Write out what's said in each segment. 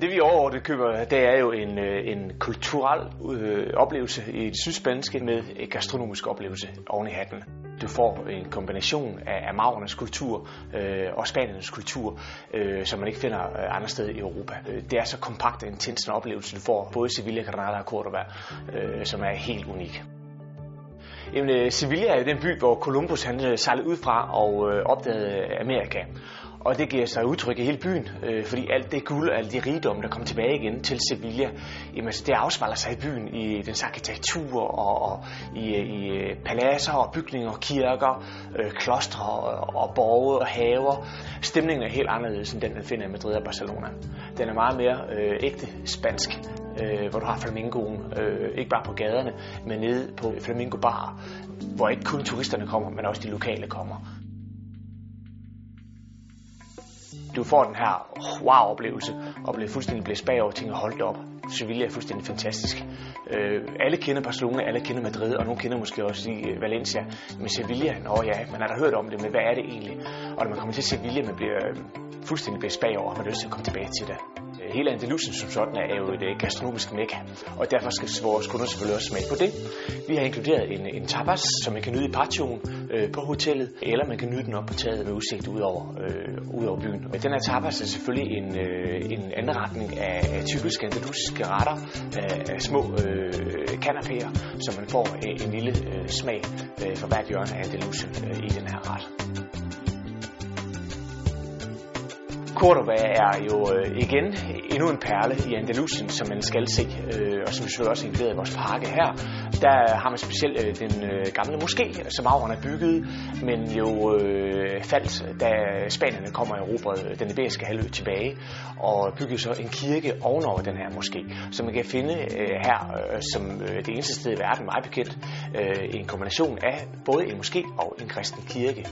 Det vi overordnet køber, det er jo en, øh, en kulturel øh, oplevelse i det sydspanske med en gastronomisk oplevelse oven i hatten. Du får en kombination af, af magernes kultur øh, og spaniernes kultur, øh, som man ikke finder øh, andre steder i Europa. Øh, det er så kompakt og intens en oplevelse, du får både i Sevilla, Granada og Córdoba, øh, som er helt unik. Jamen, øh, Sevilla er jo den by, hvor Columbus han sejlede ud fra og øh, opdagede Amerika. Og det giver sig udtryk i hele byen, øh, fordi alt det guld og alle de rigdomme, der kom tilbage igen til Sevilla, jamen, det afspejler sig i byen, i dens arkitektur og, og i, i øh, paladser og bygninger, kirker, øh, klostre og, og borge og haver. Stemningen er helt anderledes end den, man finder i Madrid og Barcelona. Den er meget mere øh, ægte spansk, øh, hvor du har flamingoen, øh, ikke bare på gaderne, men nede på flamingobarer, hvor ikke kun turisterne kommer, men også de lokale kommer. Du får den her wow-oplevelse og bliver fuldstændig blæst bagover og tænker, hold op, Sevilla er fuldstændig fantastisk. Øh, alle kender Barcelona, alle kender Madrid, og nogle kender måske også i øh, Valencia. Men Sevilla, nå ja, man har da hørt om det, men hvad er det egentlig? Og når man kommer til Sevilla, man bliver øh, fuldstændig blæst bagover, og man har lyst til at komme tilbage til det hele Andalusien som sådan er jo et øh, gastronomisk mekka, og derfor skal vores kunder selvfølgelig også smage på det. Vi har inkluderet en, en tapas, som man kan nyde i patioen øh, på hotellet, eller man kan nyde den op på taget med udsigt ud over, øh, ud over byen. Men den her tapas er selvfølgelig en, øh, en anden retning af typiske andalusiske retter, af, af små øh, kanapéer, så man får øh, en lille øh, smag øh, for hvert hjørne af Andalusien øh, i den her ret. Cordoba er jo øh, igen endnu en perle i Andalusien, som man skal se, øh, og som vi selvfølgelig også inkluderet i vores pakke her. Der har man specielt øh, den øh, gamle moské, som arverne er bygget, men jo øh, faldt, da spanierne kommer og erobrede øh, den iberiske halvø tilbage, og byggede så en kirke ovenover den her moské, som man kan finde øh, her øh, som øh, det eneste sted i verden, meget bekendt, øh, en kombination af både en moské og en kristen kirke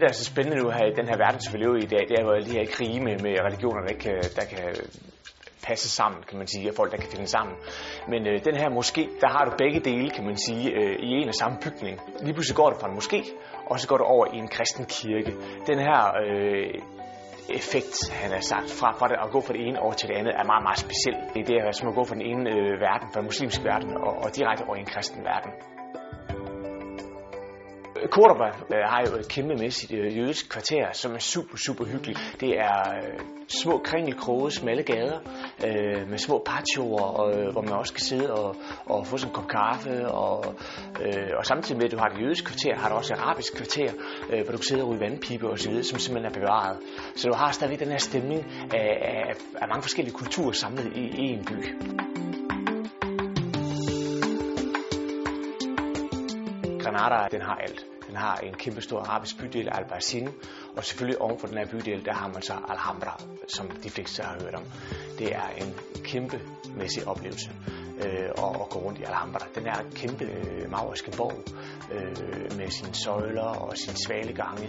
det er så spændende nu her i den her verden, som vi lever i i dag, det er jo alle de her krige med, med religioner, der ikke øh, der kan passe sammen, kan man sige, og folk, der kan finde sammen. Men øh, den her moské, der har du begge dele, kan man sige, øh, i en og samme bygning. Lige pludselig går det fra en moské, og så går det over i en kristen kirke. Den her øh, effekt, han har sagt, fra, fra det, at gå fra det ene over til det andet, er meget, meget speciel. Det er det, som at gå fra den ene øh, verden, fra den muslimske verden, og, og direkte over i en kristen verden. Cordoba øh, har jo et kæmpemæssigt øh, jødisk kvarter, som er super, super hyggeligt. Det er øh, små kringelkroge, smalle gader øh, med små patioer, og, hvor man også kan sidde og, og få sådan en kop kaffe. Og, øh, og samtidig med, at du har det jødiske kvarter, har du også et arabisk kvarter, øh, hvor du kan sidde og ryge vandpipe og så videre, som simpelthen er bevaret. Så du har stadigvæk den her stemning af, af, af mange forskellige kulturer samlet i, i en by. Granada, den har alt. Den har en kæmpe stor arabisk bydel, Albarcin, og selvfølgelig ovenfor den her bydel, der har man så Alhambra, som de fleste har hørt om. Det er en kæmpe mæssig oplevelse øh, at, at gå rundt i Alhambra. Den er en kæmpe øh, mauriske borg øh, med sine søjler og sine svalegange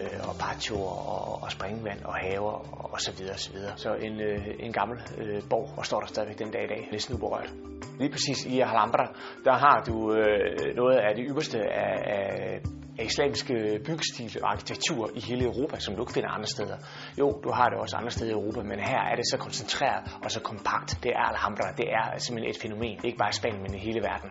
øh, og patioer og, og springvand og haver og, og så videre og så videre. Så en, øh, en gammel øh, borg, og står der stadigvæk den dag i dag, næsten uberørt. Lige præcis i Alhambra, der har du øh, noget af det ypperste af, af af islamisk byggestil og arkitektur i hele Europa, som du ikke finder andre steder. Jo, du har det også andre steder i Europa, men her er det så koncentreret og så kompakt. Det er Alhambra, det er simpelthen et fænomen, ikke bare i Spanien, men i hele verden.